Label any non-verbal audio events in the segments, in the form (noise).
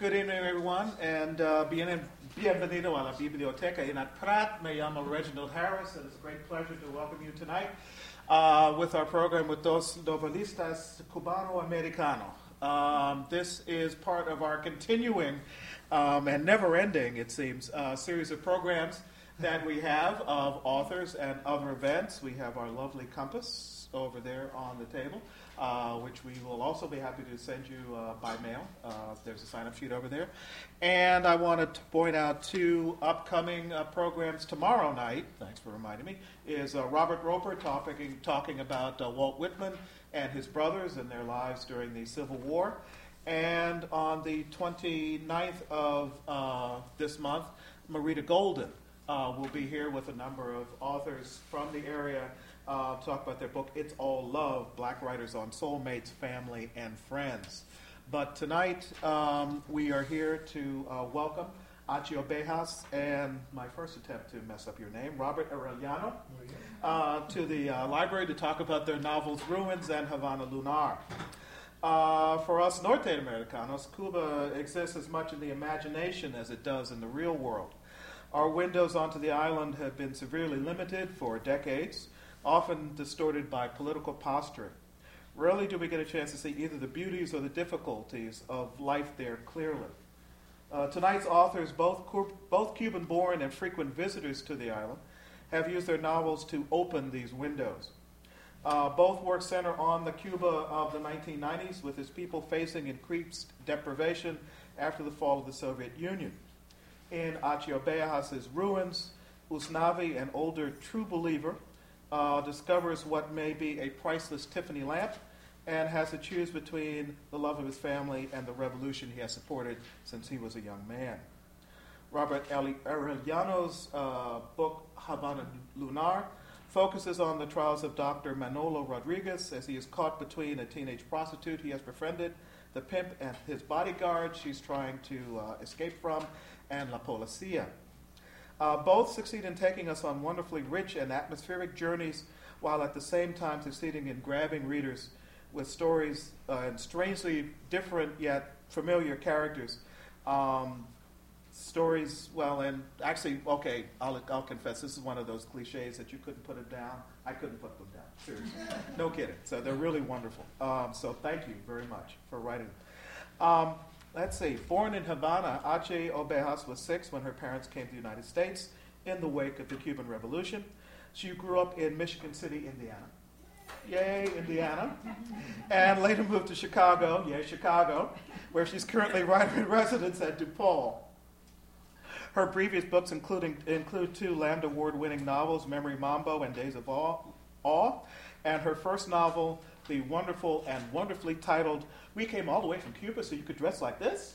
Good evening, everyone, and uh, bien- bienvenido a la Biblioteca en Pratt. Me llamo Reginald Harris, and it's a great pleasure to welcome you tonight uh, with our program with Dos Novelistas Cubano-Americano. Um, this is part of our continuing um, and never-ending, it seems, uh, series of programs that we have of authors and other events. We have our lovely compass over there on the table uh, which we will also be happy to send you uh, by mail. Uh, there's a sign up sheet over there. And I wanted to point out two upcoming uh, programs tomorrow night, thanks for reminding me, is Robert Roper talking, talking about Walt Whitman and his brothers and their lives during the Civil War. And on the 29th of this month, Marita Golden will be here with a number of authors from the area uh, talk about their book, It's All Love Black Writers on Soulmates, Family, and Friends. But tonight um, we are here to uh, welcome Achy Obejas and my first attempt to mess up your name, Robert Arellano, uh, to the uh, library to talk about their novels Ruins and Havana Lunar. Uh, for us Norte Americanos, Cuba exists as much in the imagination as it does in the real world. Our windows onto the island have been severely limited for decades often distorted by political posturing. Rarely do we get a chance to see either the beauties or the difficulties of life there clearly. Uh, tonight's authors, both, both Cuban born and frequent visitors to the island, have used their novels to open these windows. Uh, both works center on the Cuba of the 1990s, with its people facing increased deprivation after the fall of the Soviet Union. In Achy Obejas' Ruins, Usnavy, an older true believer, uh, discovers what may be a priceless Tiffany lamp and has to choose between the love of his family and the revolution he has supported since he was a young man. Robert Arellano's uh, book, Havana Lunar, focuses on the trials of Dr. Manolo Rodriguez as he is caught between a teenage prostitute he has befriended, the pimp and his bodyguard she's trying to uh, escape from, and La Policia. Uh, both succeed in taking us on wonderfully rich and atmospheric journeys while at the same time succeeding in grabbing readers with stories uh, and strangely different yet familiar characters. Um, stories, well, and actually, okay, I'll, I'll confess, this is one of those cliches that you couldn't put it down. I couldn't put them down, seriously. (laughs) no kidding. So they're really wonderful. Um, so thank you very much for writing. Um, Let's see. Born in Havana, Achy Obejas was six when her parents came to the United States in the wake of the Cuban Revolution. She grew up in Michigan City, Indiana. Yay, Indiana. And later moved to Chicago, yay, Chicago, where she's currently writer in residence at DePaul. Her previous books including, include two Lambda Award winning novels, Memory Mambo and Days of Awe, Awe, and her first novel, the wonderful and wonderfully titled we came all the way from Cuba so you could dress like this.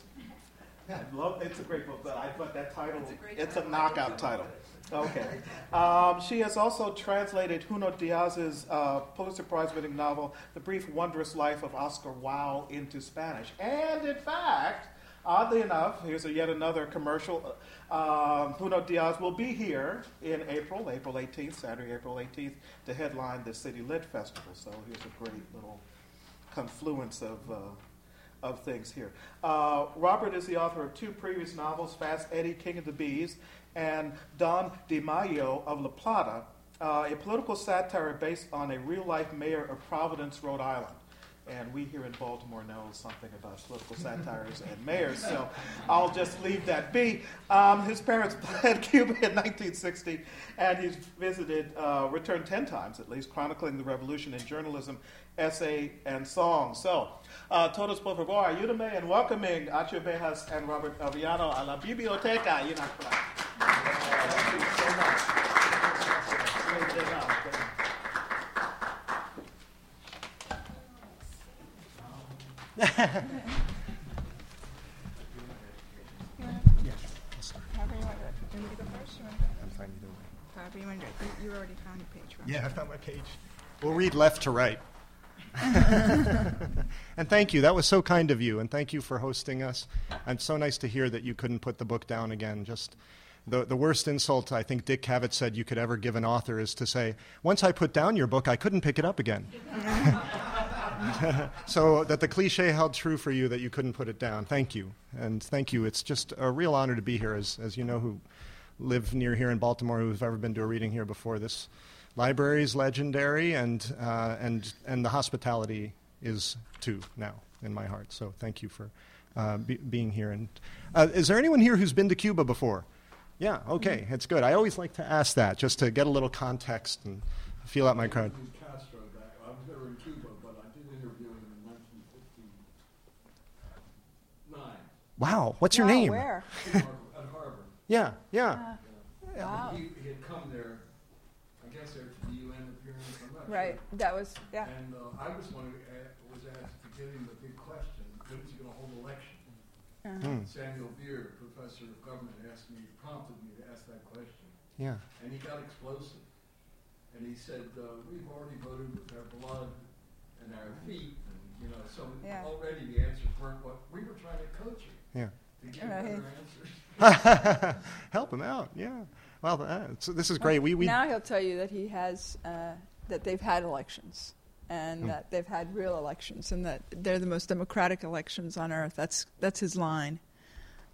I love, it's a great book, but I thought that title, it's a, it's a knockout title. Okay. Um, she has also translated Junot Diaz's uh, Pulitzer Prize winning novel, The Brief Wondrous Life of Oscar Wao, into Spanish. And in fact, oddly enough, here's a, yet another commercial. Uh, Junot Diaz will be here in April, April 18th, Saturday, April 18th, to headline the City Lit Festival. So here's a great little confluence of, uh, of things here. Uh, Robert is the author of two previous novels, Fast Eddie, King of the Bees, and Don Dimaio of La Plata, uh, a political satire based on a real life mayor of Providence, Rhode Island. And we here in Baltimore know something about political satires and mayors, so I'll just leave that be. Um, his parents (laughs) fled Cuba in 1960, and he's visited, uh, returned 10 times at least, chronicling the revolution in journalism essay, and song. So, uh, todos por favor, ayúdame en welcoming Achy Obejas and Robert Arellano a la biblioteca. Thank you so much. You already found your page, right? Yeah, I found my page. We'll read left to right. (laughs) and thank you. That was so kind of you, and thank you for hosting us. And so nice to hear that you couldn't put the book down again. Just the, the worst insult I think Dick Cavett said you could ever give an author is to say, Once I put down your book, I couldn't pick it up again. (laughs) (laughs) so that the cliche held true for you that you couldn't put it down. Thank you. And thank you. It's just a real honor to be here, as, as you know, who live near here in Baltimore, who've ever been to a reading here before. This library is legendary, and, uh, and, and the hospitality is too now in my heart. So thank you for uh, be, being here. And uh, is there anyone here who's been to Cuba before? Yeah, okay, it's good. I always like to ask that just to get a little context and feel out my crowd. Castro back. I was never in Cuba, but I did interview him in 1959 Wow, what's your Wow, name? Where? at Harvard. Yeah, yeah. Yeah, Wow. he, he had come there, I guess, after the UN appearance. I'm not Right. sure. That was yeah. And uh, I was one who was asked to give him the big question: When is he going to hold election? Uh-huh. Hmm, Samuel Beer, professor of government, asked me, prompted me to ask that question, yeah. and he got explosive. And he said, uh, "We've already voted with our blood and our feet, and you know, so Yeah. already the answers weren't what we were trying to coach you Yeah. Right. (laughs) Help him out. Yeah. Well, uh, so this is great. We, we now he'll tell you that he has uh, that they've had elections and Hmm. that they've had real elections and that they're the most democratic elections on earth. That's that's his line.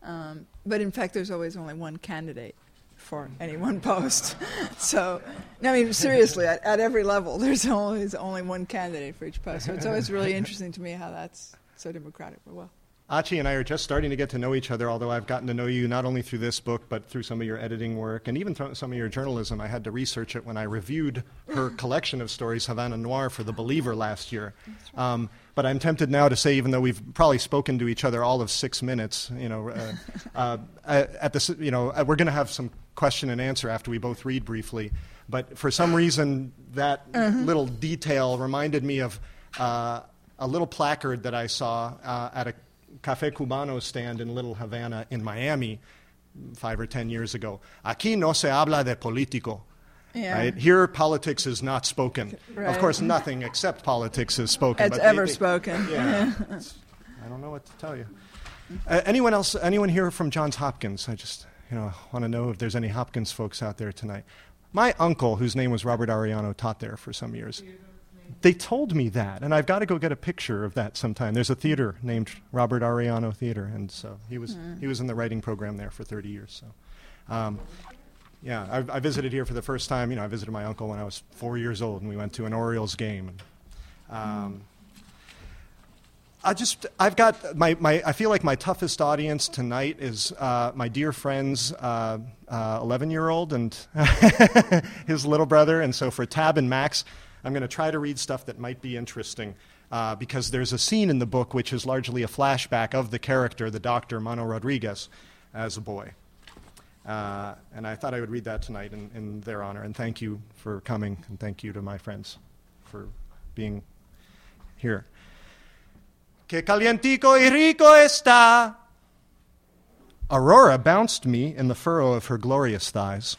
Um, but in fact, there's always only one candidate for any one post. (laughs) so, no, I mean seriously, at, at every level, there's always only one candidate for each post. So it's always really (laughs) interesting to me how that's so democratic. But well, Achy and I are just starting to get to know each other, although I've gotten to know you not only through this book, but through some of your editing work and even through some of your journalism. I had to research it when I reviewed her (laughs) collection of stories, Havana Noir, for The Believer last year. Um, but I'm tempted now to say, even though we've probably spoken to each other all of six minutes, you know, uh, (laughs) uh, at this, you know, uh, we're going to have some question and answer after we both read briefly. But for some reason, that little detail reminded me of uh, a little placard that I saw uh, at a Cafe Cubano stand in Little Havana in Miami five or ten years ago. Aquí no se habla de político. yeah, Right? Here, politics is not spoken. Of course, nothing except politics is spoken. it's but they- ever they- spoken. Yeah. I don't know what to tell you. Uh, anyone else? Anyone here from Johns Hopkins? I just, you know, want to know if there's any Hopkins folks out there tonight. My uncle, whose name was Robert Arellano, taught there for some years. They told me that, and I've got to go get a picture of that sometime. There's a theater named Robert Arellano Theater, and so he was he was in the writing program there for 30 years. So, um, yeah, I, I visited here for the first time. You know, I visited my uncle when I was four years old, and we went to an Orioles game. And, um, I just, I've got my, my, I feel like my toughest audience tonight is uh, my dear friend's 11 uh, year old and (laughs) his little brother. And so for Tab and Max, I'm going to try to read stuff that might be interesting uh, because there's a scene in the book which is largely a flashback of the character, the doctor, Mano Rodriguez, as a boy. Uh, and I thought I would read that tonight in, in their honor. And thank you for coming, and thank you to my friends for being here. Que calientico y rico está. Aurora bounced me in the furrow of her glorious thighs,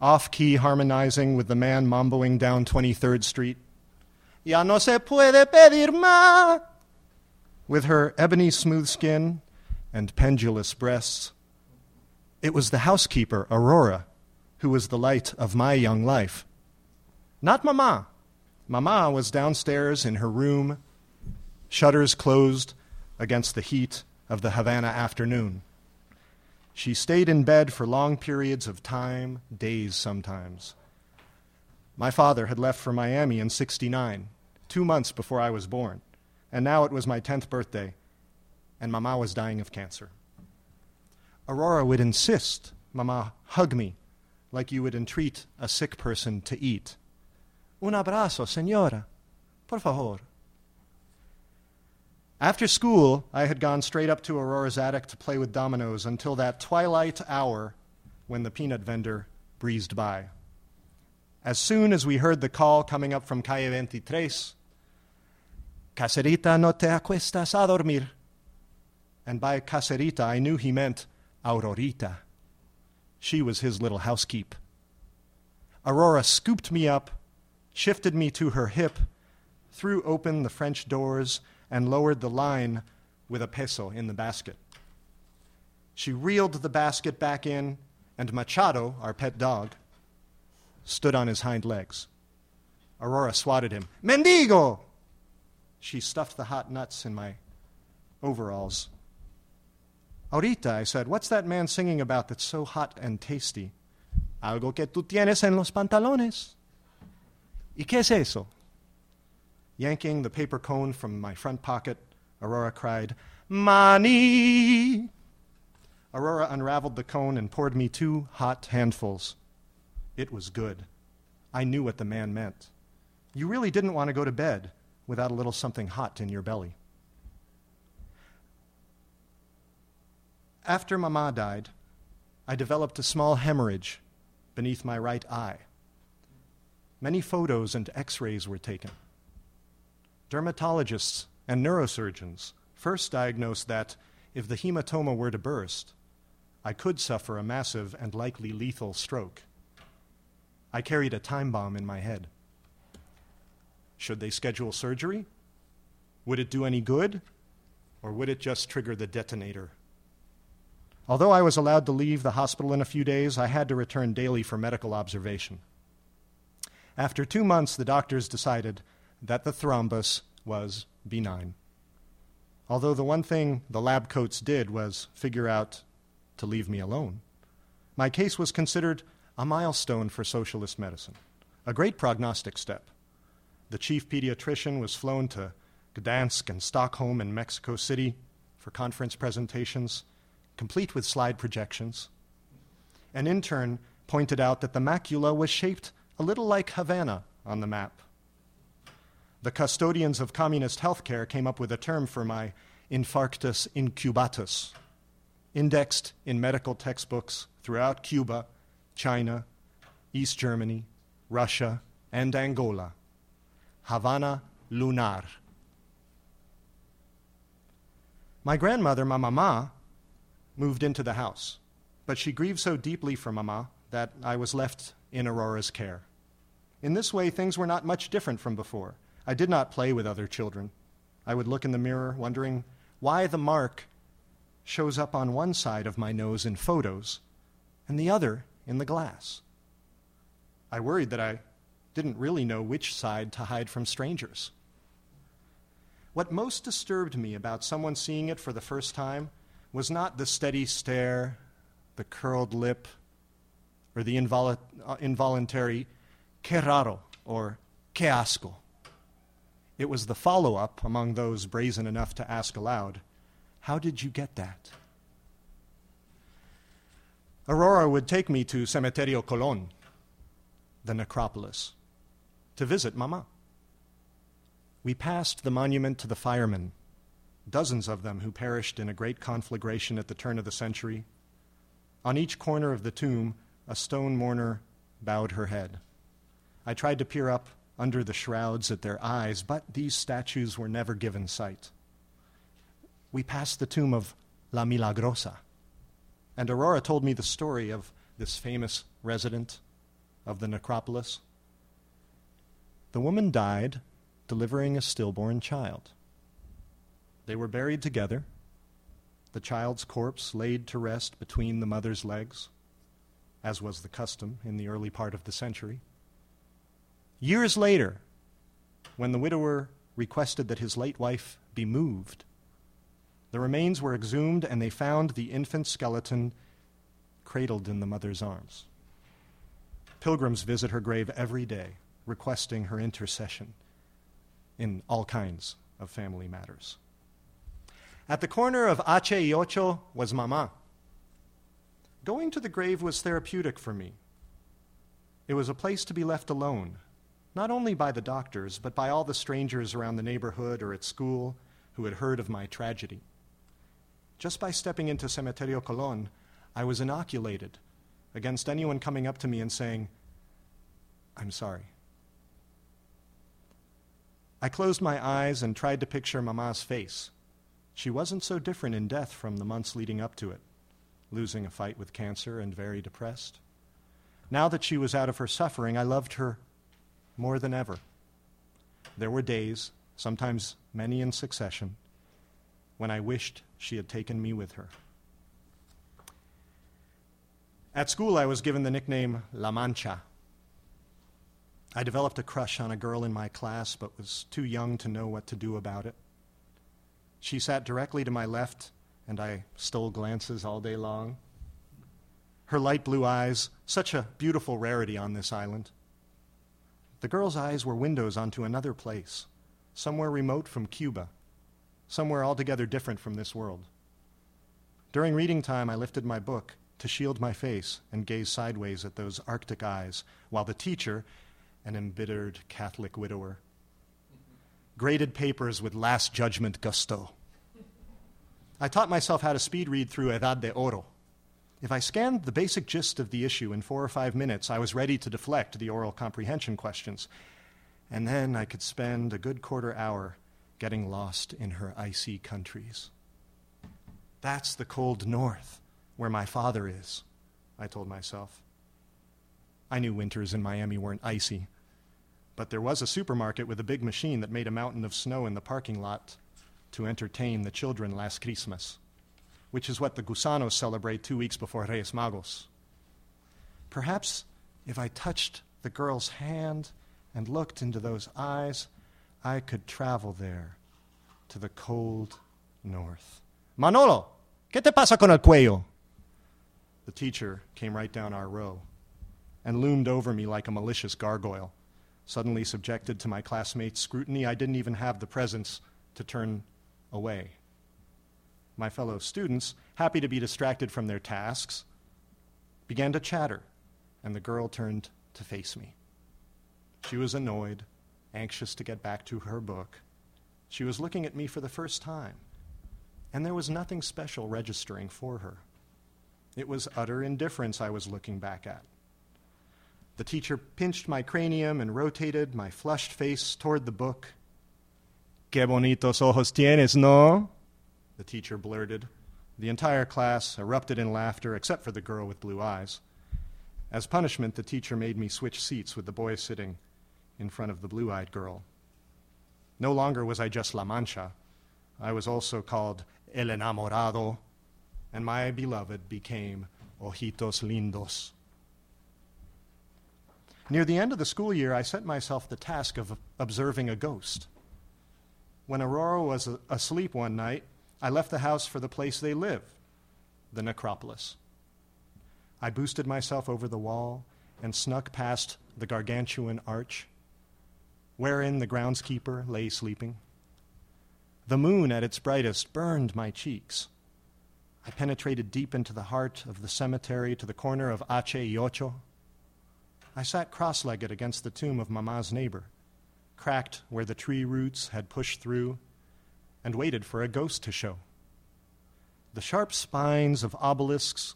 off key harmonizing with the man mamboing down 23rd Street. Ya no se puede pedir más. With her ebony smooth skin and pendulous breasts. It was the housekeeper, Aurora, who was the light of my young life. Not Mama. Mama was downstairs in her room, shutters closed against the heat of the Havana afternoon. She stayed in bed for long periods of time, days sometimes. My father had left for Miami in 69, two months before I was born, and now it was my 10th birthday, and Mama was dying of cancer. Aurora would insist, Mama, hug me, like you would entreat a sick person to eat. Un abrazo, señora. Por favor. After school, I had gone straight up to Aurora's attic to play with dominoes until that twilight hour when the peanut vendor breezed by. As soon as we heard the call coming up from Calle 23, Caserita, no te acuestas a dormir. And by Caserita, I knew he meant Aurorita. She was his little housekeep. Aurora scooped me up, shifted me to her hip, threw open the French doors, and lowered the line with a peso in the basket. She reeled the basket back in, and Machado, our pet dog, stood on his hind legs. Aurora swatted him. Mendigo! she stuffed the hot nuts in my overalls. Aurorita, I said, what's that man singing about that's so hot and tasty? Algo que tú tienes en los pantalones. ¿Y qué es eso? Yanking the paper cone from my front pocket, Aurora cried, Money! Aurora unraveled the cone and poured me two hot handfuls. It was good. I knew what the man meant. You really didn't want to go to bed without a little something hot in your belly. After Mama died, I developed a small hemorrhage beneath my right eye. Many photos and x rays were taken. Dermatologists and neurosurgeons first diagnosed that if the hematoma were to burst, I could suffer a massive and likely lethal stroke. I carried a time bomb in my head. Should they schedule surgery? Would it do any good? Or would it just trigger the detonator? Although I was allowed to leave the hospital in a few days, I had to return daily for medical observation. After two months, the doctors decided that the thrombus was benign. Although the one thing the lab coats did was figure out to leave me alone, my case was considered a milestone for socialist medicine, a great prognostic step. The chief pediatrician was flown to Gdansk and Stockholm and Mexico City for conference presentations, complete with slide projections. An intern pointed out that the macula was shaped a little like Havana on the map. The custodians of communist healthcare came up with a term for my infarctus incubatus, indexed in medical textbooks throughout Cuba, China, East Germany, Russia, and Angola. Havana Lunar. My grandmother, my mama, moved into the house, but she grieved so deeply for mama that I was left in Aurora's care. In this way, things were not much different from before. I did not play with other children. I would look in the mirror, wondering why the mark shows up on one side of my nose in photos and the other in the glass. I worried that I didn't really know which side to hide from strangers. What most disturbed me about someone seeing it for the first time was not the steady stare, the curled lip, or the uh, involuntary que raro or que asco. It was the follow up among those brazen enough to ask aloud, How did you get that? Aurora would take me to Cementerio Colon, the necropolis, to visit Mama. We passed the monument to the firemen, dozens of them who perished in a great conflagration at the turn of the century. On each corner of the tomb, a stone mourner bowed her head. I tried to peer up under the shrouds at their eyes, but these statues were never given sight. We passed the tomb of La Milagrosa, and Aurora told me the story of this famous resident of the necropolis. The woman died delivering a stillborn child. They were buried together, the child's corpse laid to rest between the mother's legs, as was the custom in the early part of the century. Years later, when the widower requested that his late wife be moved, the remains were exhumed and they found the infant skeleton cradled in the mother's arms. Pilgrims visit her grave every day, requesting her intercession in all kinds of family matters. At the corner of H y Ocho was Mama. Going to the grave was therapeutic for me. It was a place to be left alone not only by the doctors, but by all the strangers around the neighborhood or at school who had heard of my tragedy. Just by stepping into Cementerio Colon, I was inoculated against anyone coming up to me and saying, I'm sorry. I closed my eyes and tried to picture Mama's face. She wasn't so different in death from the months leading up to it, losing a fight with cancer and very depressed. Now that she was out of her suffering, I loved her more than ever. There were days, sometimes many in succession, when I wished she had taken me with her. At school, I was given the nickname La Mancha. I developed a crush on a girl in my class, but was too young to know what to do about it. She sat directly to my left, and I stole glances all day long. Her light blue eyes, such a beautiful rarity on this island. The girl's eyes were windows onto another place, somewhere remote from Cuba, somewhere altogether different from this world. During reading time, I lifted my book to shield my face and gaze sideways at those Arctic eyes, while the teacher, an embittered Catholic widower, graded papers with last judgment gusto. I taught myself how to speed read through Edad de Oro. If I scanned the basic gist of the issue in four or five minutes, I was ready to deflect the oral comprehension questions. And then I could spend a good quarter hour getting lost in her icy countries. That's the cold north, where my father is, I told myself. I knew winters in Miami weren't icy, but there was a supermarket with a big machine that made a mountain of snow in the parking lot to entertain the children last Christmas, which is what the Gusanos celebrate two weeks before Reyes Magos. Perhaps if I touched the girl's hand and looked into those eyes, I could travel there to the cold north. Manolo, ¿qué te pasa con el cuello? The teacher came right down our row and loomed over me like a malicious gargoyle. Suddenly subjected to my classmates' scrutiny, I didn't even have the presence to turn away. My fellow students, happy to be distracted from their tasks, began to chatter, and the girl turned to face me. She was annoyed, anxious to get back to her book. She was looking at me for the first time, and there was nothing special registering for her. It was utter indifference I was looking back at. The teacher pinched my cranium and rotated my flushed face toward the book. Que bonitos ojos tienes, no? The teacher blurted. The entire class erupted in laughter, except for the girl with blue eyes. As punishment, the teacher made me switch seats with the boy sitting in front of the blue eyed girl. No longer was I just La Mancha, I was also called El Enamorado, and my beloved became Ojitos Lindos. Near the end of the school year, I set myself the task of observing a ghost. When Aurora was asleep one night, I left the house for the place they live, the necropolis. I boosted myself over the wall and snuck past the gargantuan arch, wherein the groundskeeper lay sleeping. The moon at its brightest burned my cheeks. I penetrated deep into the heart of the cemetery to the corner of Ache y Ocho. I sat cross legged against the tomb of Mama's neighbor, cracked where the tree roots had pushed through, and waited for a ghost to show. The sharp spines of obelisks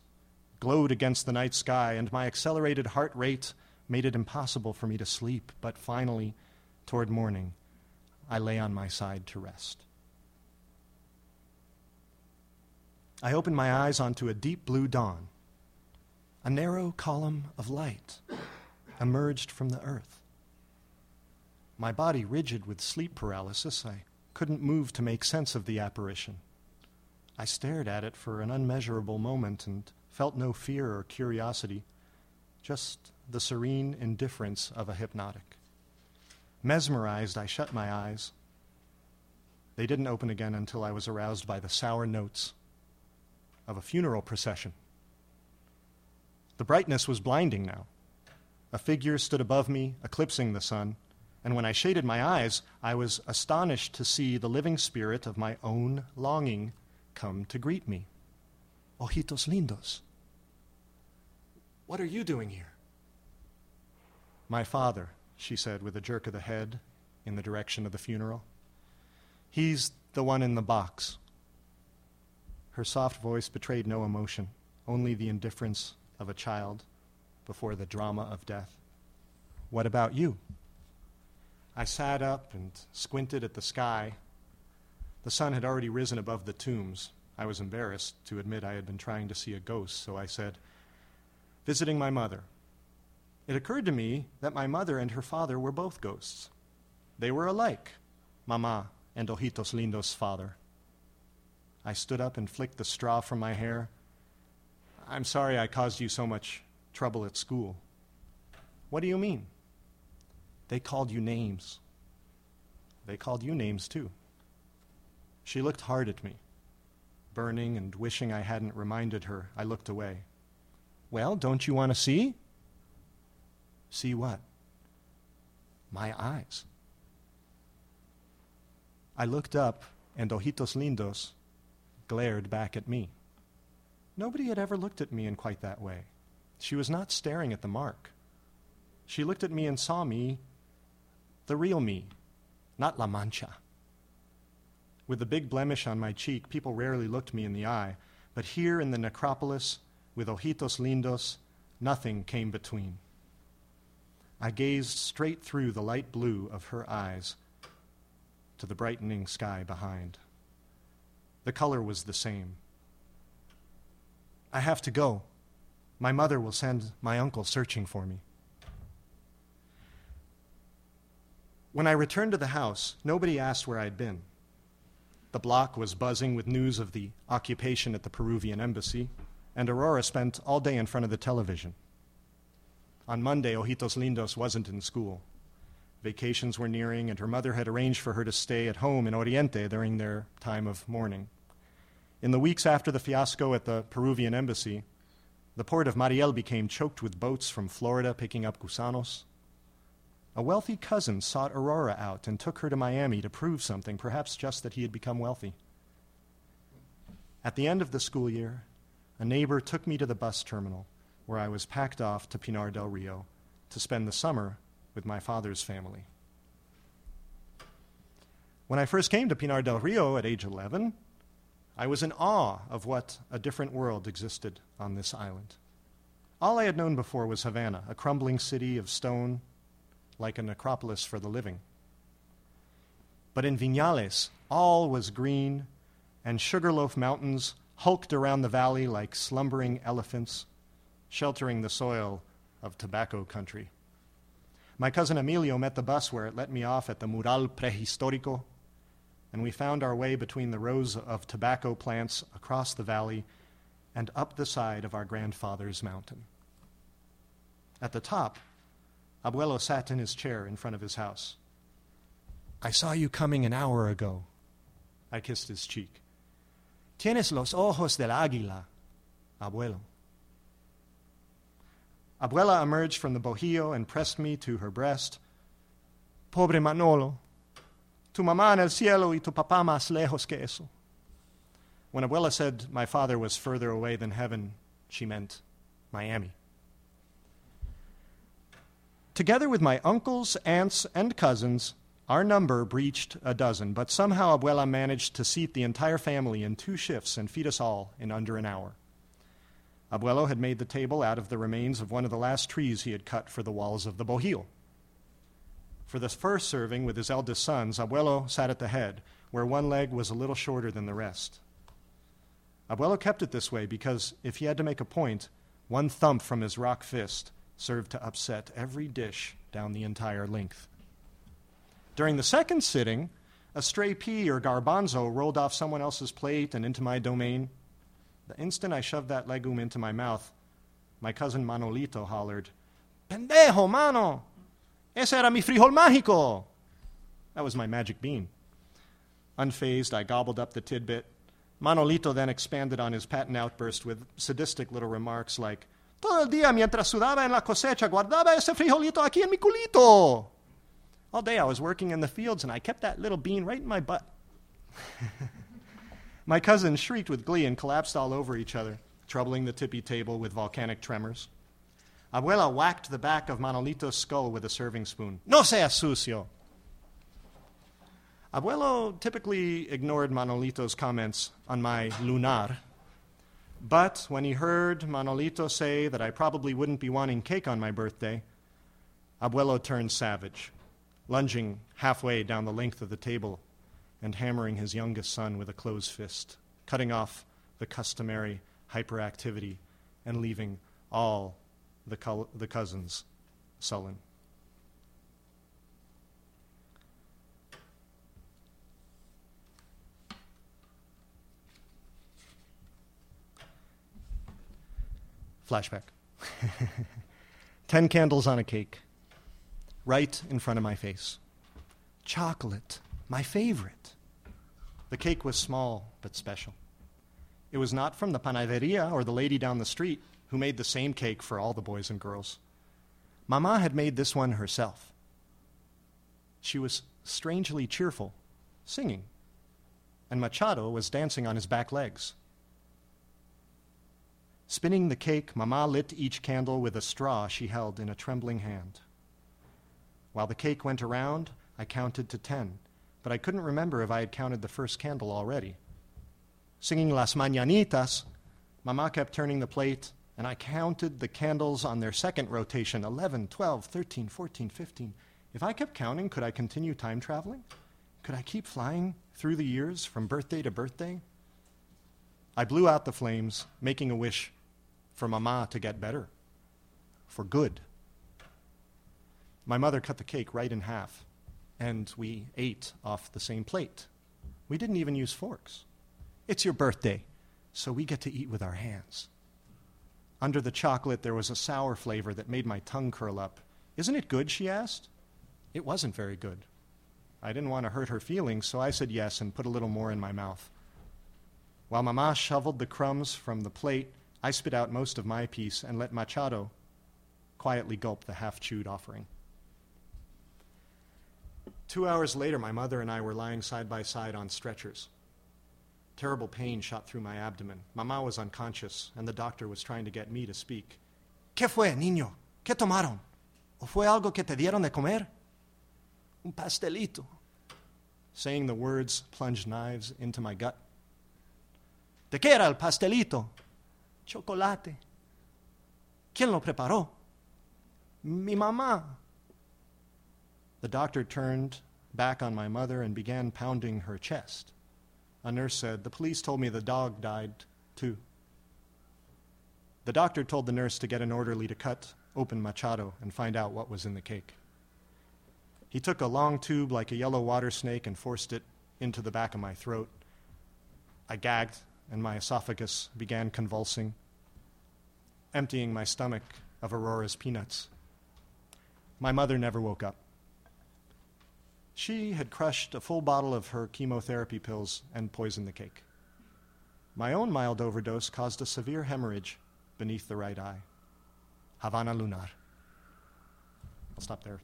glowed against the night sky, and my accelerated heart rate made it impossible for me to sleep. But finally, toward morning, I lay on my side to rest. I opened my eyes onto a deep blue dawn. A narrow column of light emerged from the earth. My body rigid with sleep paralysis, I couldn't move to make sense of the apparition. I stared at it for an unmeasurable moment and felt no fear or curiosity, just the serene indifference of a hypnotic. Mesmerized, I shut my eyes. They didn't open again until I was aroused by the sour notes of a funeral procession. The brightness was blinding now. A figure stood above me, eclipsing the sun, and when I shaded my eyes, I was astonished to see the living spirit of my own longing come to greet me. Ojitos lindos. What are you doing here? My father, she said with a jerk of the head in the direction of the funeral. He's the one in the box. Her soft voice betrayed no emotion, only the indifference of a child before the drama of death. What about you? I sat up and squinted at the sky. The sun had already risen above the tombs. I was embarrassed to admit I had been trying to see a ghost, so I said, Visiting my mother. It occurred to me that my mother and her father were both ghosts. They were alike, Mama and Ojitos Lindos' father. I stood up and flicked the straw from my hair. I'm sorry I caused you so much trouble at school. What do you mean? They called you names. They called you names too. She looked hard at me. Burning and wishing I hadn't reminded her, I looked away. Well, don't you want to see? See what? My eyes. I looked up, and Ojitos Lindos glared back at me. Nobody had ever looked at me in quite that way. She was not staring at the mark. She looked at me and saw me, the real me, not La Mancha. With the big blemish on my cheek, people rarely looked me in the eye, but here in the necropolis, with ojitos lindos, nothing came between. I gazed straight through the light blue of her eyes to the brightening sky behind. The color was the same. I have to go. My mother will send my uncle searching for me. When I returned to the house, nobody asked where I'd been. The block was buzzing with news of the occupation at the Peruvian embassy, and Aurora spent all day in front of the television. On Monday, Ojitos Lindos wasn't in school. Vacations were nearing, and her mother had arranged for her to stay at home in Oriente during their time of mourning. In the weeks after the fiasco at the Peruvian embassy, the port of Mariel became choked with boats from Florida picking up gusanos. A wealthy cousin sought Aurora out and took her to Miami to prove something, perhaps just that he had become wealthy. At the end of the school year, a neighbor took me to the bus terminal, where I was packed off to Pinar del Rio to spend the summer with my father's family. When I first came to Pinar del Rio at age 11, I was in awe of what a different world existed on this island. All I had known before was Havana, a crumbling city of stone like a necropolis for the living. But in Vinales, all was green, and Sugarloaf Mountains hulked around the valley like slumbering elephants, sheltering the soil of tobacco country. My cousin Emilio met the bus where it let me off at the Mural Prehistórico, and we found our way between the rows of tobacco plants across the valley and up the side of our grandfather's mountain. At the top, Abuelo sat in his chair in front of his house. I saw you coming an hour ago. I kissed his cheek. Tienes los ojos del águila, abuelo. Abuela emerged from the bohío and pressed me to her breast. Pobre Manolo, tu mamá en el cielo y tu papá más lejos que eso. When Abuela said my father was further away than heaven, she meant Miami. Together with my uncles, aunts, and cousins, our number breached a dozen, but somehow Abuela managed to seat the entire family in two shifts and feed us all in under an hour. Abuelo had made the table out of the remains of one of the last trees he had cut for the walls of the bohío. For the first serving with his eldest sons, Abuelo sat at the head, where one leg was a little shorter than the rest. Abuelo kept it this way because if he had to make a point, one thump from his rock fist served to upset every dish down the entire length. During the second sitting, a stray pea or garbanzo rolled off someone else's plate and into my domain. The instant I shoved that legume into my mouth, my cousin Manolito hollered, Pendejo, mano! Ese era mi frijol mágico! That was my magic bean. Unfazed, I gobbled up the tidbit. Manolito then expanded on his patent outburst with sadistic little remarks like, Todo el día mientras sudaba en la cosecha, guardaba ese frijolito aquí en mi culito. All day I was working in the fields and I kept that little bean right in my butt. (laughs) my cousins shrieked with glee and collapsed all over each other, troubling the tippy table with volcanic tremors. Abuela whacked the back of Manolito's skull with a serving spoon. No seas sucio. Abuelo typically ignored Manolito's comments on my lunar, but when he heard Manolito say that I probably wouldn't be wanting cake on my birthday, Abuelo turned savage, lunging halfway down the length of the table and hammering his youngest son with a closed fist, cutting off the customary hyperactivity and leaving all the, co- the cousins sullen. Flashback. (laughs) Ten candles on a cake. right in front of my face. Chocolate, my favorite. The cake was small but special. It was not from the panaderia or the lady down the street who made the same cake for all the boys and girls. Mama had made this one herself. She was strangely cheerful, singing, and Machado was dancing on his back legs. Spinning the cake, Mama lit each candle with a straw she held in a trembling hand. While the cake went around, I counted to ten, but I couldn't remember if I had counted the first candle already. Singing Las Mañanitas, Mama kept turning the plate, and I counted the candles on their second rotation 11, 12, 13, 14, 15. If I kept counting, could I continue time traveling? Could I keep flying through the years from birthday to birthday? I blew out the flames, making a wish for Mama to get better, for good. My mother cut the cake right in half, and we ate off the same plate. We didn't even use forks. It's your birthday, so we get to eat with our hands. Under the chocolate, there was a sour flavor that made my tongue curl up. Isn't it good? she asked. It wasn't very good. I didn't want to hurt her feelings, so I said yes and put a little more in my mouth. While Mama shoveled the crumbs from the plate, I spit out most of my piece and let Machado quietly gulp the half chewed offering. Two hours later, my mother and I were lying side by side on stretchers. Terrible pain shot through my abdomen. Mama was unconscious, and the doctor was trying to get me to speak. ¿Qué fue, niño? ¿Qué tomaron? ¿O fue algo que te dieron de comer? Un pastelito. Saying the words plunged knives into my gut. ¿De qué era el pastelito? Chocolate. ¿Quién lo preparó? Mi mamá. The doctor turned back on my mother and began pounding her chest. A nurse said, The police told me the dog died too. The doctor told the nurse to get an orderly to cut open Machado and find out what was in the cake. He took a long tube like a yellow water snake and forced it into the back of my throat. I gagged, and my esophagus began convulsing, emptying my stomach of Aurora's peanuts. My mother never woke up. She had crushed a full bottle of her chemotherapy pills and poisoned the cake. My own mild overdose caused a severe hemorrhage beneath the right eye. Havana Lunar. I'll stop there.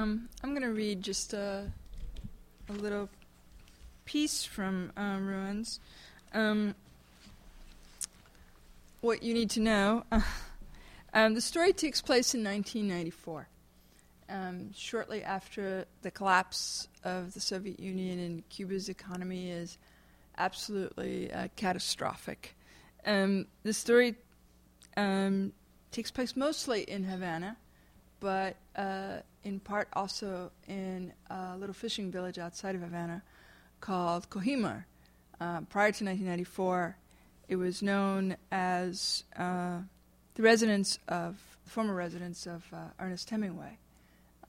Um, I'm going to read just a, a little piece from uh, Ruins. Um, what you need to know (laughs) um, the story takes place in 1994, um, shortly after the collapse of the Soviet Union, and Cuba's economy is absolutely uh, catastrophic. Um, the story takes place mostly in Havana, but uh, in part also in a little fishing village outside of Havana called Cojimar. Uh, prior to 1994, it was known as uh, the residence of the former residence of uh, Ernest Hemingway.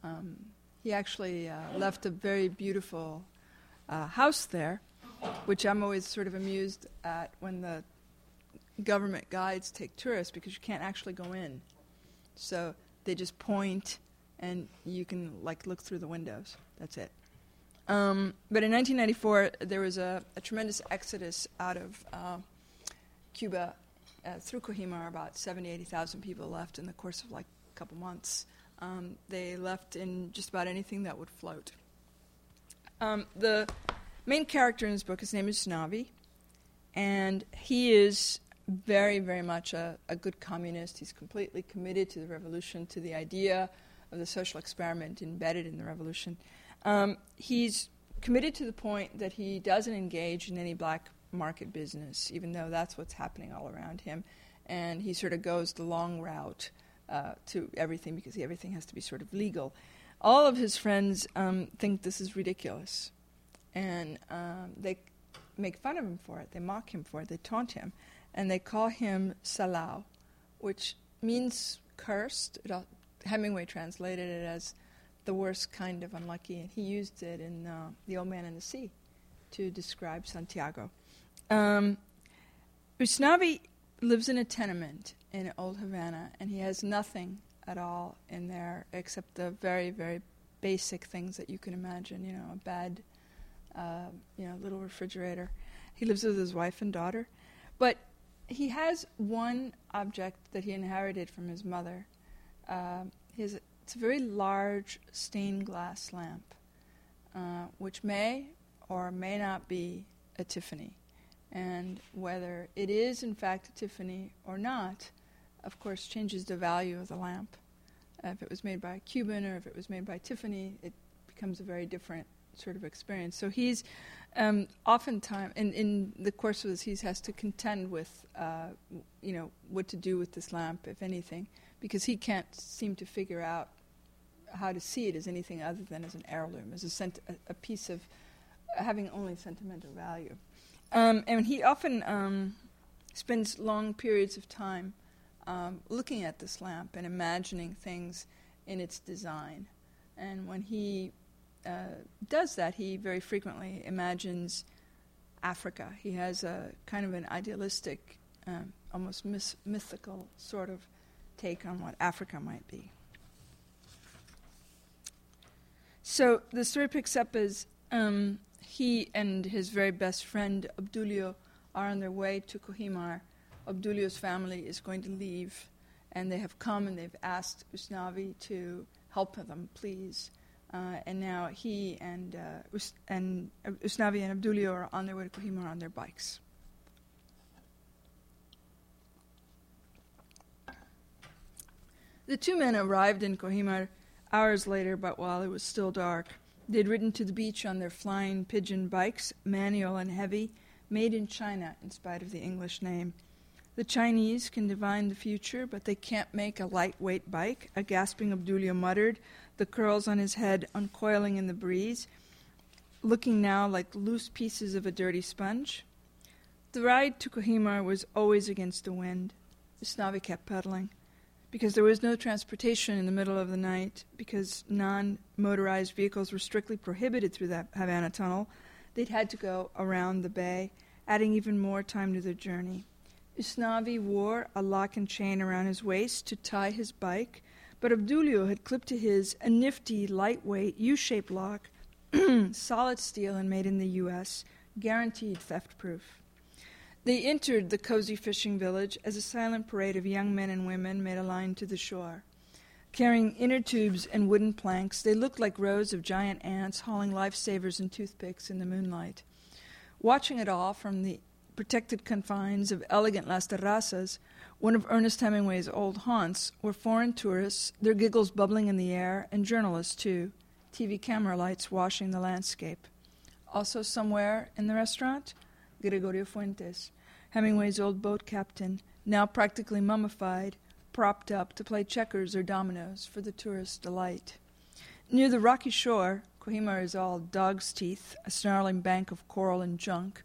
Um, he actually uh, left a very beautiful uh, house there, which I'm always sort of amused at when the government guides take tourists because you can't actually go in. So they just point and you can like look through the windows. That's it. Um, but in 1994, there was a, a tremendous exodus out of uh, Cuba uh, through Cojimar. About 70, 80,000 people left in the course of like a couple months. Um, they left in just about anything that would float. Um, the main character in this book, his name is Navi, and he is very, very much a, a good communist. He's completely committed to the revolution, to the idea of the social experiment embedded in the revolution. Um, he's committed to the point that he doesn't engage in any black market business, even though that's what's happening all around him. And he sort of goes the long route uh, to everything because everything has to be sort of legal. All of his friends um, think this is ridiculous, and um, they make fun of him for it. They mock him for it. They taunt him, and they call him Salao, which means cursed. Hemingway translated it as the the worst kind of unlucky, and he used it in uh, The Old Man and the Sea to describe Santiago. Um, Usnavy lives in a tenement in Old Havana, and he has nothing at all in there except the very, very basic things that you can imagine. You know, a bed, uh, you know, a little refrigerator. He lives with his wife and daughter, but he has one object that he inherited from his mother. Uh, his, it's a very large stained glass lamp, uh, which may or may not be a Tiffany. And whether it is, in fact, a Tiffany or not, of course, changes the value of the lamp. Uh, if it was made by a Cuban or if it was made by Tiffany, it becomes a very different sort of experience. So he's um, oftentimes, in, in the course of this, he has to contend with, uh, you know, what to do with this lamp, if anything, because he can't seem to figure out how to see it as anything other than as an heirloom, as a, sent- a, a piece of having only sentimental value. Um, and he often um, spends long periods of time um, looking at this lamp and imagining things in its design. And when he uh, does that, he very frequently imagines Africa. He has a kind of an idealistic, um, almost myth- mythical sort of take on what Africa might be. So the story picks up as um, he and his very best friend Obdulio are on their way to Cojímar. Obdulio's family is going to leave, and they have come and they've asked Usnavi to help them, please. Uh, and now he and uh, Us- and uh, Usnavi and Obdulio are on their way to Cojímar on their bikes. The two men arrived in Cojímar hours later, but while it was still dark. They'd ridden to the beach on their flying pigeon bikes, manual and heavy, made in China in spite of the English name. The Chinese can divine the future, but they can't make a lightweight bike, a gasping Obdulio muttered, the curls on his head uncoiling in the breeze, looking now like loose pieces of a dirty sponge. The ride to Cojímar was always against the wind. Usnavi kept pedaling because there was no transportation in the middle of the night, because non motorized vehicles were strictly prohibited through that Havana tunnel, they'd had to go around the bay, adding even more time to their journey. Usnavi wore a lock and chain around his waist to tie his bike, but Obdulio had clipped to his a nifty, lightweight, U shaped lock, (clears throat) solid steel and made in the U.S., guaranteed theft proof. They entered the cozy fishing village as a silent parade of young men and women made a line to the shore. Carrying inner tubes and wooden planks, they looked like rows of giant ants hauling lifesavers and toothpicks in the moonlight. Watching it all from the protected confines of elegant Las Terrazas, one of Ernest Hemingway's old haunts, were foreign tourists, their giggles bubbling in the air, and journalists, too, TV camera lights washing the landscape. Also, somewhere in the restaurant, Gregorio Fuentes, Hemingway's old boat captain, now practically mummified, propped up to play checkers or dominoes for the tourist's delight. Near the rocky shore, Cojímar is all dog's teeth, a snarling bank of coral and junk.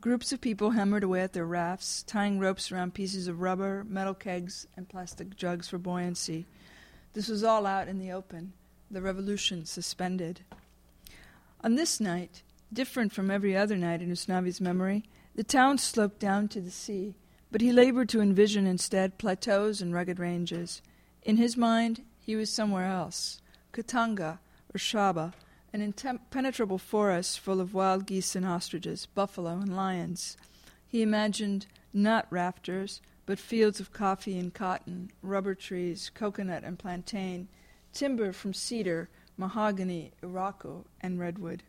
Groups of people hammered away at their rafts, tying ropes around pieces of rubber, metal kegs, and plastic jugs for buoyancy. This was all out in the open, the revolution suspended. On this night, different from every other night in Usnavi's memory, the town sloped down to the sea, but he labored to envision instead plateaus and rugged ranges. In his mind, he was somewhere else Katanga or Shaba, an impenetrable forest full of wild geese and ostriches, buffalo and lions. He imagined not rafters, but fields of coffee and cotton, rubber trees, coconut and plantain, timber from cedar, mahogany, iroko, and redwood.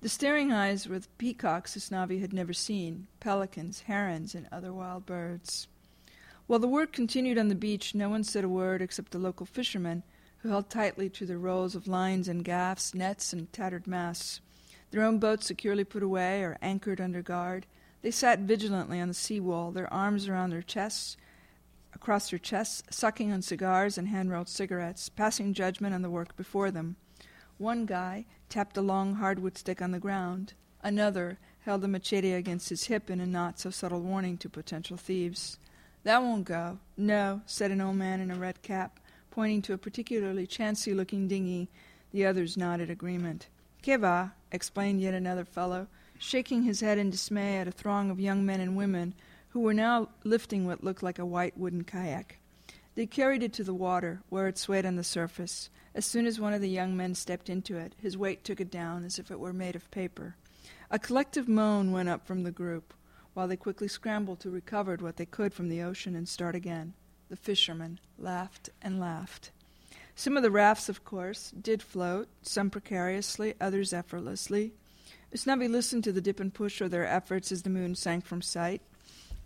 The staring eyes were the peacocks Usnavi had never seen, pelicans, herons, and other wild birds. While the work continued on the beach, no one said a word except the local fishermen, who held tightly to their rolls of lines and gaffs, nets, and tattered masts. Their own boats securely put away or anchored under guard, they sat vigilantly on the sea wall, their arms around their chests, across their chests, sucking on cigars and hand rolled cigarettes, passing judgment on the work before them. One guy tapped a long hardwood stick on the ground. Another held a machete against his hip in a not so subtle warning to potential thieves. That won't go. No, said an old man in a red cap, pointing to a particularly chancy looking dinghy The others nodded agreement. Keva, explained yet another fellow, shaking his head in dismay at a throng of young men and women who were now lifting what looked like a white wooden kayak. They carried it to the water, where it swayed on the surface. As soon as one of the young men stepped into it, his weight took it down as if it were made of paper. A collective moan went up from the group, while they quickly scrambled to recover what they could from the ocean and start again. The fishermen laughed and laughed. Some of the rafts, of course, did float, some precariously, others effortlessly. Usnavi listened to the dip and push of their efforts as the moon sank from sight.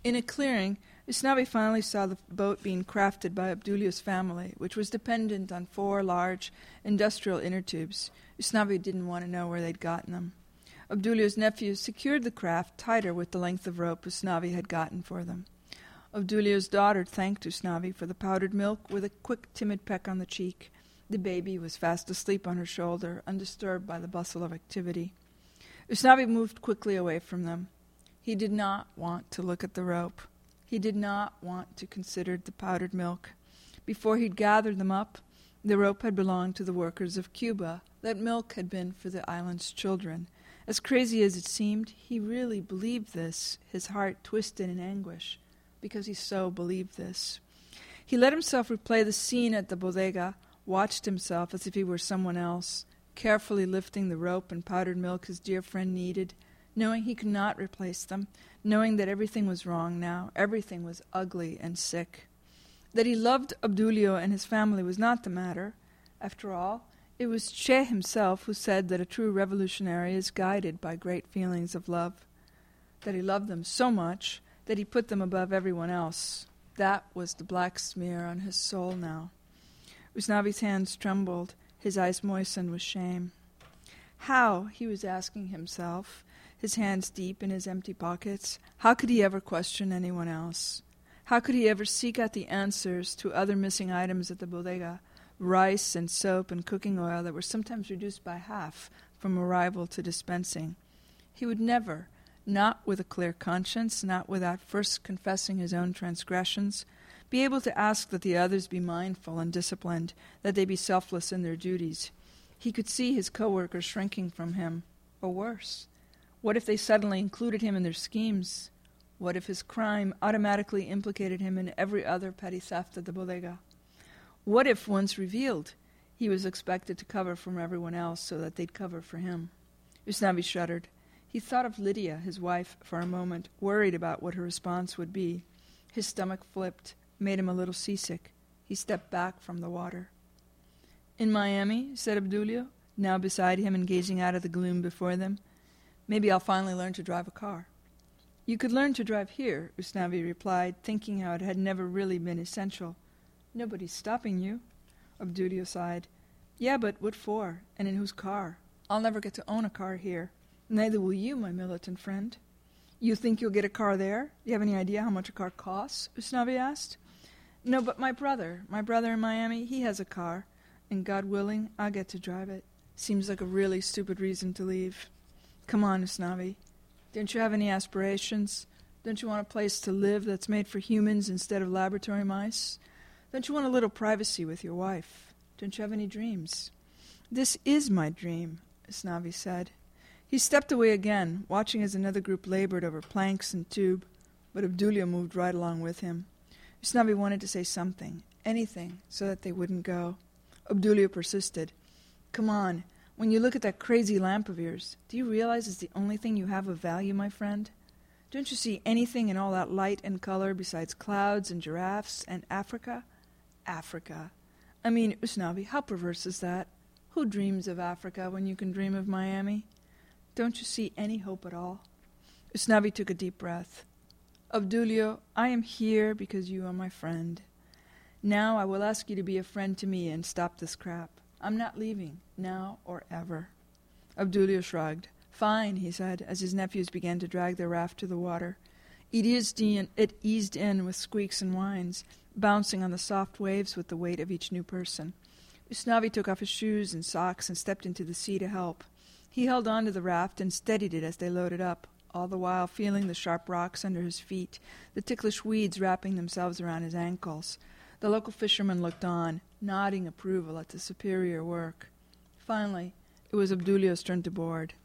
In a clearing, Usnavi finally saw the boat being crafted by Obdulio's family, which was dependent on four large industrial inner tubes. Usnavi didn't want to know where they'd gotten them. Obdulio's nephews secured the craft tighter with the length of rope Usnavi had gotten for them. Obdulio's daughter thanked Usnavi for the powdered milk with a quick, timid peck on the cheek. The baby was fast asleep on her shoulder, undisturbed by the bustle of activity. Usnavi moved quickly away from them. He did not want to look at the rope. He did not want to consider the powdered milk. Before he'd gathered them up, the rope had belonged to the workers of Cuba. That milk had been for the island's children. As crazy as it seemed, he really believed this, his heart twisted in anguish, because he so believed this. He let himself replay the scene at the bodega, watched himself as if he were someone else, carefully lifting the rope and powdered milk his dear friend needed, knowing he could not replace them, knowing that everything was wrong now, everything was ugly and sick. That he loved Obdulio and his family was not the matter. After all, it was Che himself who said that a true revolutionary is guided by great feelings of love. That he loved them so much that he put them above everyone else. That was the black smear on his soul now. Usnavi's hands trembled, his eyes moistened with shame. How, he was asking himself, his hands deep in his empty pockets, how could he ever question anyone else? How could he ever seek out the answers to other missing items at the bodega, rice and soap and cooking oil that were sometimes reduced by half from arrival to dispensing? He would never, not with a clear conscience, not without first confessing his own transgressions, be able to ask that the others be mindful and disciplined, that they be selfless in their duties. He could see his co-workers shrinking from him, or worse, what if they suddenly included him in their schemes? What if his crime automatically implicated him in every other petty theft at the bodega? What if, once revealed, he was expected to cover from everyone else so that they'd cover for him? Usnavi shuddered. He thought of Lydia, his wife, for a moment, worried about what her response would be. His stomach flipped, made him a little seasick. He stepped back from the water. In Miami, said Obdulio, now beside him and gazing out of the gloom before them. Maybe I'll finally learn to drive a car. You could learn to drive here, Usnavi replied, thinking how it had never really been essential. Nobody's stopping you. Obdulio sighed. Yeah, but what for? And in whose car? I'll never get to own a car here. Neither will you, my militant friend. You think you'll get a car there? Do you have any idea how much a car costs? Usnavi asked. No, but my brother, my brother in Miami, he has a car, and God willing, I'll get to drive it. Seems like a really stupid reason to leave. Come on, Usnavi. Don't you have any aspirations? Don't you want a place to live that's made for humans instead of laboratory mice? Don't you want a little privacy with your wife? Don't you have any dreams? This is my dream, Usnavi said. He stepped away again, watching as another group labored over planks and tube, but Obdulio moved right along with him. Usnavi wanted to say something, anything, so that they wouldn't go. Obdulio persisted. Come on, when you look at that crazy lamp of yours, do you realize it's the only thing you have of value, my friend? Don't you see anything in all that light and color besides clouds and giraffes and Africa? Africa. I mean, Usnavi, how perverse is that? Who dreams of Africa when you can dream of Miami? Don't you see any hope at all? Usnavi took a deep breath. Obdulio, I am here because you are my friend. Now I will ask you to be a friend to me and stop this crap. I'm not leaving, now or ever. Obdulio shrugged. Fine, he said, as his nephews began to drag their raft to the water. It eased in, it eased in with squeaks and whines, bouncing on the soft waves with the weight of each new person. Usnavi took off his shoes and socks and stepped into the sea to help. He held on to the raft and steadied it as they loaded up, all the while feeling the sharp rocks under his feet, the ticklish weeds wrapping themselves around his ankles. The local fishermen looked on, nodding approval at the superior work. Finally, it was Obdulio's turn to board.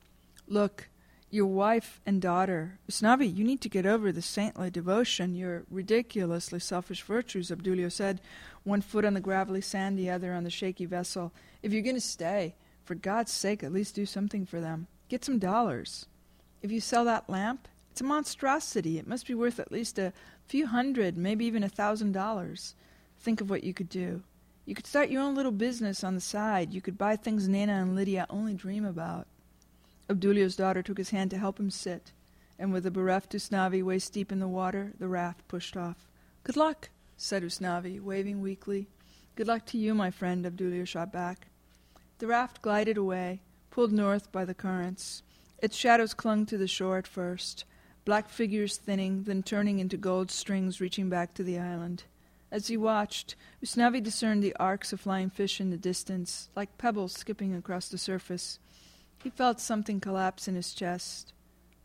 Look, your wife and daughter. Usnavi, you need to get over the saintly devotion, your ridiculously selfish virtues, Abdulio said, one foot on the gravelly sand, the other on the shaky vessel. If you're going to stay, for God's sake, at least do something for them. Get some dollars. If you sell that lamp, it's a monstrosity. It must be worth at least a few hundred, maybe even a thousand dollars. Think of what you could do. You could start your own little business on the side. You could buy things Nana and Lydia only dream about. Obdulio's daughter took his hand to help him sit, and with the bereft Usnavi waist deep in the water, the raft pushed off. Good luck, said Usnavi, waving weakly. Good luck to you, my friend, Abdulio shot back. The raft glided away, pulled north by the currents. Its shadows clung to the shore at first, black figures thinning, then turning into gold strings reaching back to the island. As he watched, Usnavi discerned the arcs of flying fish in the distance, like pebbles skipping across the surface. He felt something collapse in his chest.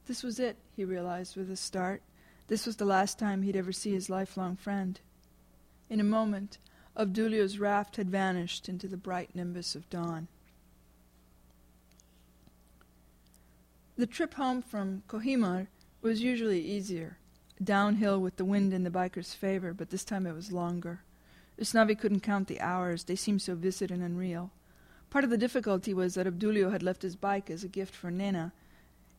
This was it, he realized with a start. This was the last time he'd ever see his lifelong friend. In a moment, Obdulio's raft had vanished into the bright nimbus of dawn. The trip home from Cojímar was usually easier, downhill with the wind in the biker's favor, but this time it was longer. Usnavi couldn't count the hours, they seemed so vivid and unreal. Part of the difficulty was that Abdulio had left his bike as a gift for Nena,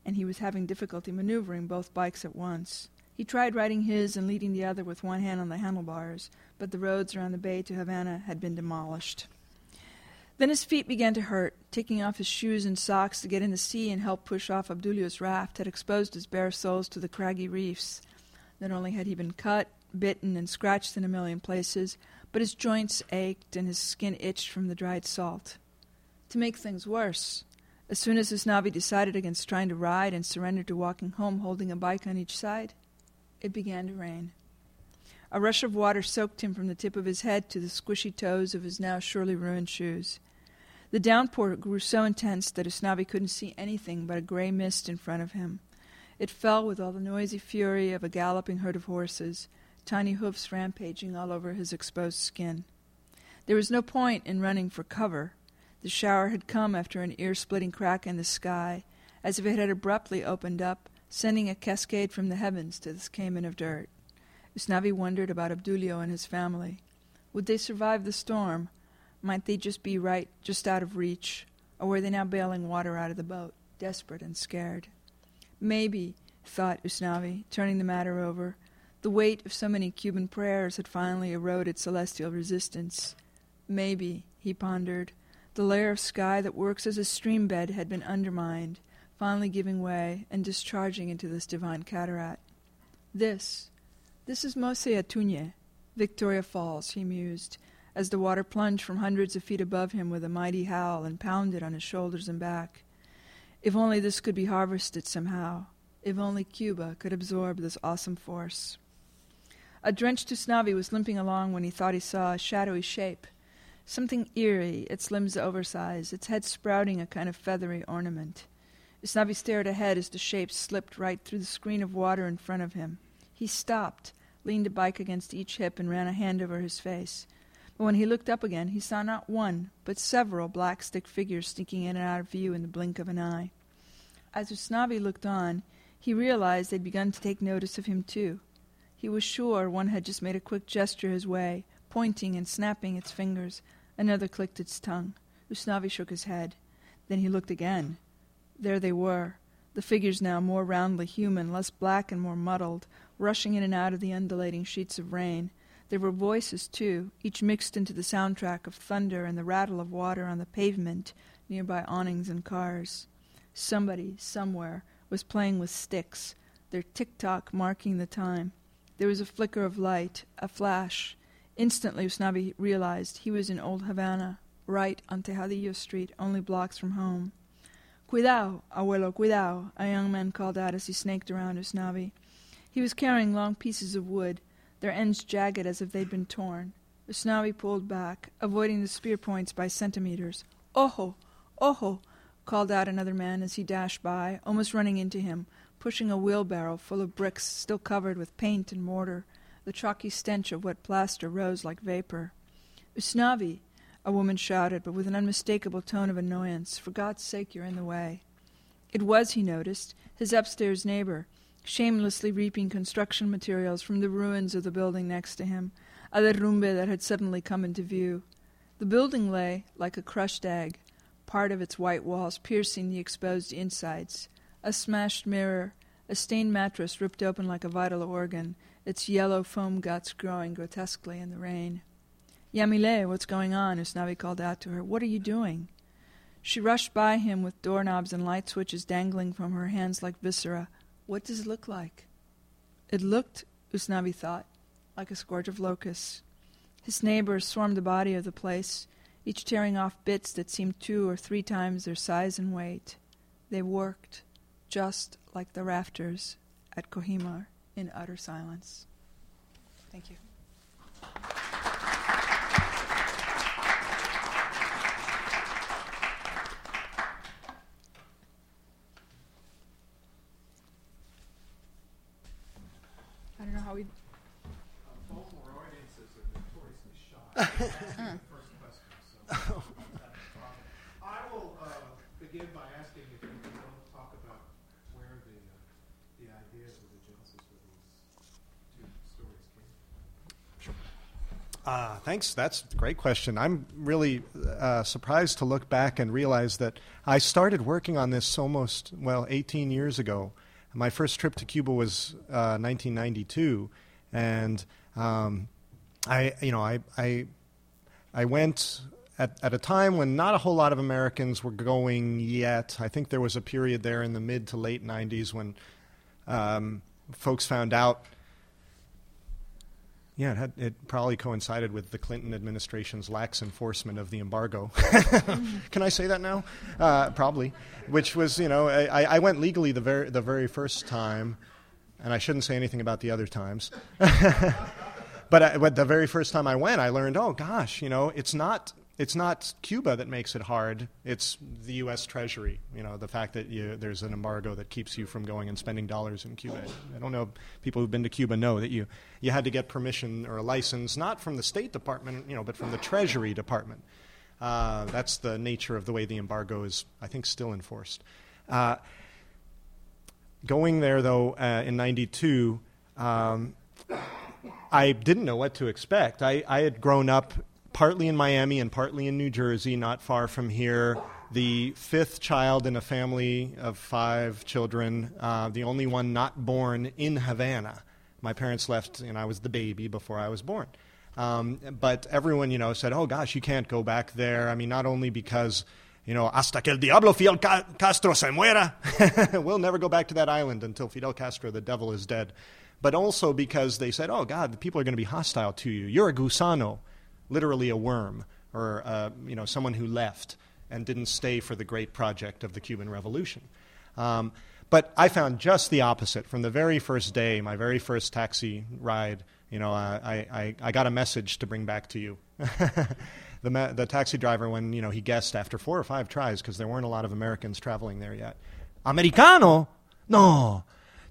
and he was having difficulty maneuvering both bikes at once. He tried riding his and leading the other with one hand on the handlebars, but the roads around the bay to Havana had been demolished. Then his feet began to hurt. Taking off his shoes and socks to get in the sea and help push off Obdulio's raft had exposed his bare soles to the craggy reefs. Not only had he been cut, bitten, and scratched in a million places, but his joints ached and his skin itched from the dried salt. To make things worse, as soon as Usnavi decided against trying to ride and surrendered to walking home holding a bike on each side, it began to rain. A rush of water soaked him from the tip of his head to the squishy toes of his now surely ruined shoes. The downpour grew so intense that Usnavi couldn't see anything but a gray mist in front of him. It fell with all the noisy fury of a galloping herd of horses, tiny hoofs rampaging all over his exposed skin. There was no point in running for cover. The shower had come after an ear splitting crack in the sky, as if it had abruptly opened up, sending a cascade from the heavens to this caiman of dirt. Usnavi wondered about Obdulio and his family. Would they survive the storm? Might they just be right, just out of reach? Or were they now bailing water out of the boat, desperate and scared? Maybe, thought Usnavi, turning the matter over, the weight of so many Cuban prayers had finally eroded celestial resistance. Maybe, he pondered, the layer of sky that works as a stream bed had been undermined, finally giving way and discharging into this divine cataract. This, this is Mosi-oa-Tunya, Victoria Falls, he mused, as the water plunged from hundreds of feet above him with a mighty howl and pounded on his shoulders and back. If only this could be harvested somehow. If only Cuba could absorb this awesome force. A drenched Usnavi was limping along when he thought he saw a shadowy shape something eerie, its limbs oversized, its head sprouting a kind of feathery ornament. Usnavi stared ahead as the shape slipped right through the screen of water in front of him. He stopped, leaned a bike against each hip, and ran a hand over his face. But when he looked up again, he saw not one, but several black stick figures sneaking in and out of view in the blink of an eye. As Usnavi looked on, he realized they'd begun to take notice of him too. He was sure one had just made a quick gesture his way, pointing and snapping its fingers. Another clicked its tongue. Usnavi shook his head. Then he looked again. There they were, the figures now more roundly human, less black and more muddled, rushing in and out of the undulating sheets of rain. There were voices, too, each mixed into the soundtrack of thunder and the rattle of water on the pavement, nearby awnings and cars. Somebody, somewhere, was playing with sticks, their tick tock marking the time. There was a flicker of light, a flash, Instantly, Usnavi realized he was in Old Havana, right on Tejadillo Street, only blocks from home. Cuidao, abuelo, cuidao, a young man called out as he snaked around Usnavi. He was carrying long pieces of wood, their ends jagged as if they'd been torn. Usnavi pulled back, avoiding the spear points by centimeters. Ojo! Ojo! called out another man as he dashed by, almost running into him, pushing a wheelbarrow full of bricks still covered with paint and mortar. The chalky stench of wet plaster rose like vapor. Usnavi, A woman shouted, but with an unmistakable tone of annoyance, For God's sake, you're in the way. It was, he noticed, his upstairs neighbor, shamelessly reaping construction materials from the ruins of the building next to him, a derrumbe that had suddenly come into view. The building lay like a crushed egg, part of its white walls piercing the exposed insides, a smashed mirror, a stained mattress ripped open like a vital organ, its yellow foam guts growing grotesquely in the rain. Yamile, what's going on? Usnavi called out to her. What are you doing? She rushed by him with doorknobs and light switches dangling from her hands like viscera. What does it look like? It looked, Usnavi thought, like a scourge of locusts. His neighbors swarmed the body of the place, each tearing off bits that seemed two or three times their size and weight. They worked, just like the rafters at Cojímar, in utter silence. Thank you. I don't know how we. Baltimore audiences are notoriously shy. First question, so. I will uh, begin by asking if you can both talk about where the, uh, the ideas or the genesis for these two stories came. Uh, thanks. That's a great question. I'm really uh, surprised to look back and realize that I started working on this almost, well, 18 years ago. My first trip to Cuba was uh, 1992, and um, I, you know, I, I, I went at, at a time when not a whole lot of Americans were going yet. I think there was a period there in the mid to late 90s when um, folks found out yeah, it, had, it probably coincided with the Clinton administration's lax enforcement of the embargo. (laughs) Can I say that now? Uh, probably. Which was, you know, I, I went legally the very, the very first time, and I shouldn't say anything about the other times. (laughs) but, I, but the very first time I went, I learned, oh gosh, you know, it's not it's not Cuba that makes it hard. It's the U.S. Treasury. You know, the fact that you, there's an embargo that keeps you from going and spending dollars in Cuba. I don't know. People who've been to Cuba know that you you had to get permission or a license not from the State Department, you know, but from the Treasury Department. Uh, that's the nature of the way the embargo is, I think, still enforced. Uh, going there though uh, in '92. Um, I didn't know what to expect. I, I had grown up partly in Miami and partly in New Jersey, not far from here. The fifth child in a family of five children, uh, the only one not born in Havana. My parents left, and I was the baby before I was born. Um, but everyone, you know, said, "Oh gosh, you can't go back there." I mean, not only because, you know, hasta que el diablo Fidel Castro se muera, (laughs) we'll never go back to that island until Fidel Castro, the devil, is dead, but also because they said, "Oh God, the people are going to be hostile to you. You're a gusano." Literally a worm or uh, you know someone who left and didn't stay for the great project of the Cuban Revolution. Um, but I found just the opposite from the very first day, my very first taxi ride. You know, I, I, I got a message to bring back to you. (laughs) the, ma- the taxi driver, when you know he guessed after four or five tries, because there weren't a lot of Americans traveling there yet. Americano? No,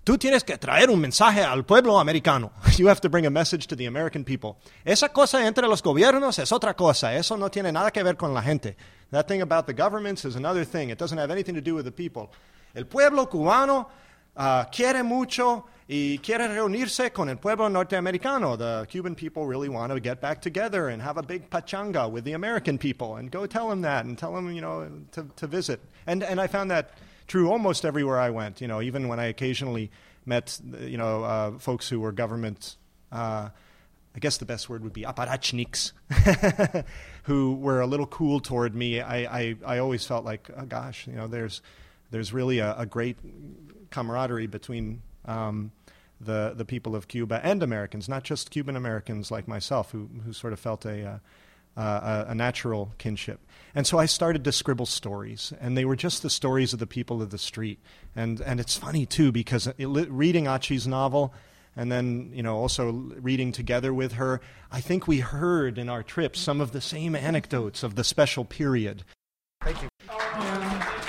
Tú tienes que traer un mensaje al pueblo americano. (laughs) You have to bring a message to the American people. Esa cosa entre los gobiernos es otra cosa. Eso no tiene nada que ver con la gente. That thing about the governments is another thing. It doesn't have anything to do with the people. El pueblo cubano uh, quiere mucho y quiere reunirse con el pueblo norteamericano. The Cuban people really want to get back together and have a big pachanga with the American people and go tell them that and tell them, you know, to, to visit. And, and I found that true almost everywhere I went. You know, even when I occasionally met, you know, uh, folks who were government. Uh, I guess the best word would be apparatchiks, (laughs) who were a little cool toward me. I, I, I always felt like, oh gosh, you know, there's, there's really a, a great camaraderie between um, the, the people of Cuba and Americans, not just Cuban Americans like myself, who, who sort of felt a, uh, uh, a, natural kinship. And so I started to scribble stories, and they were just the stories of the people of the street. And, and it's funny, too, because it, reading Achy's novel and then, you know, also reading together with her, I think we heard in our trip some of the same anecdotes of the special period. Thank you.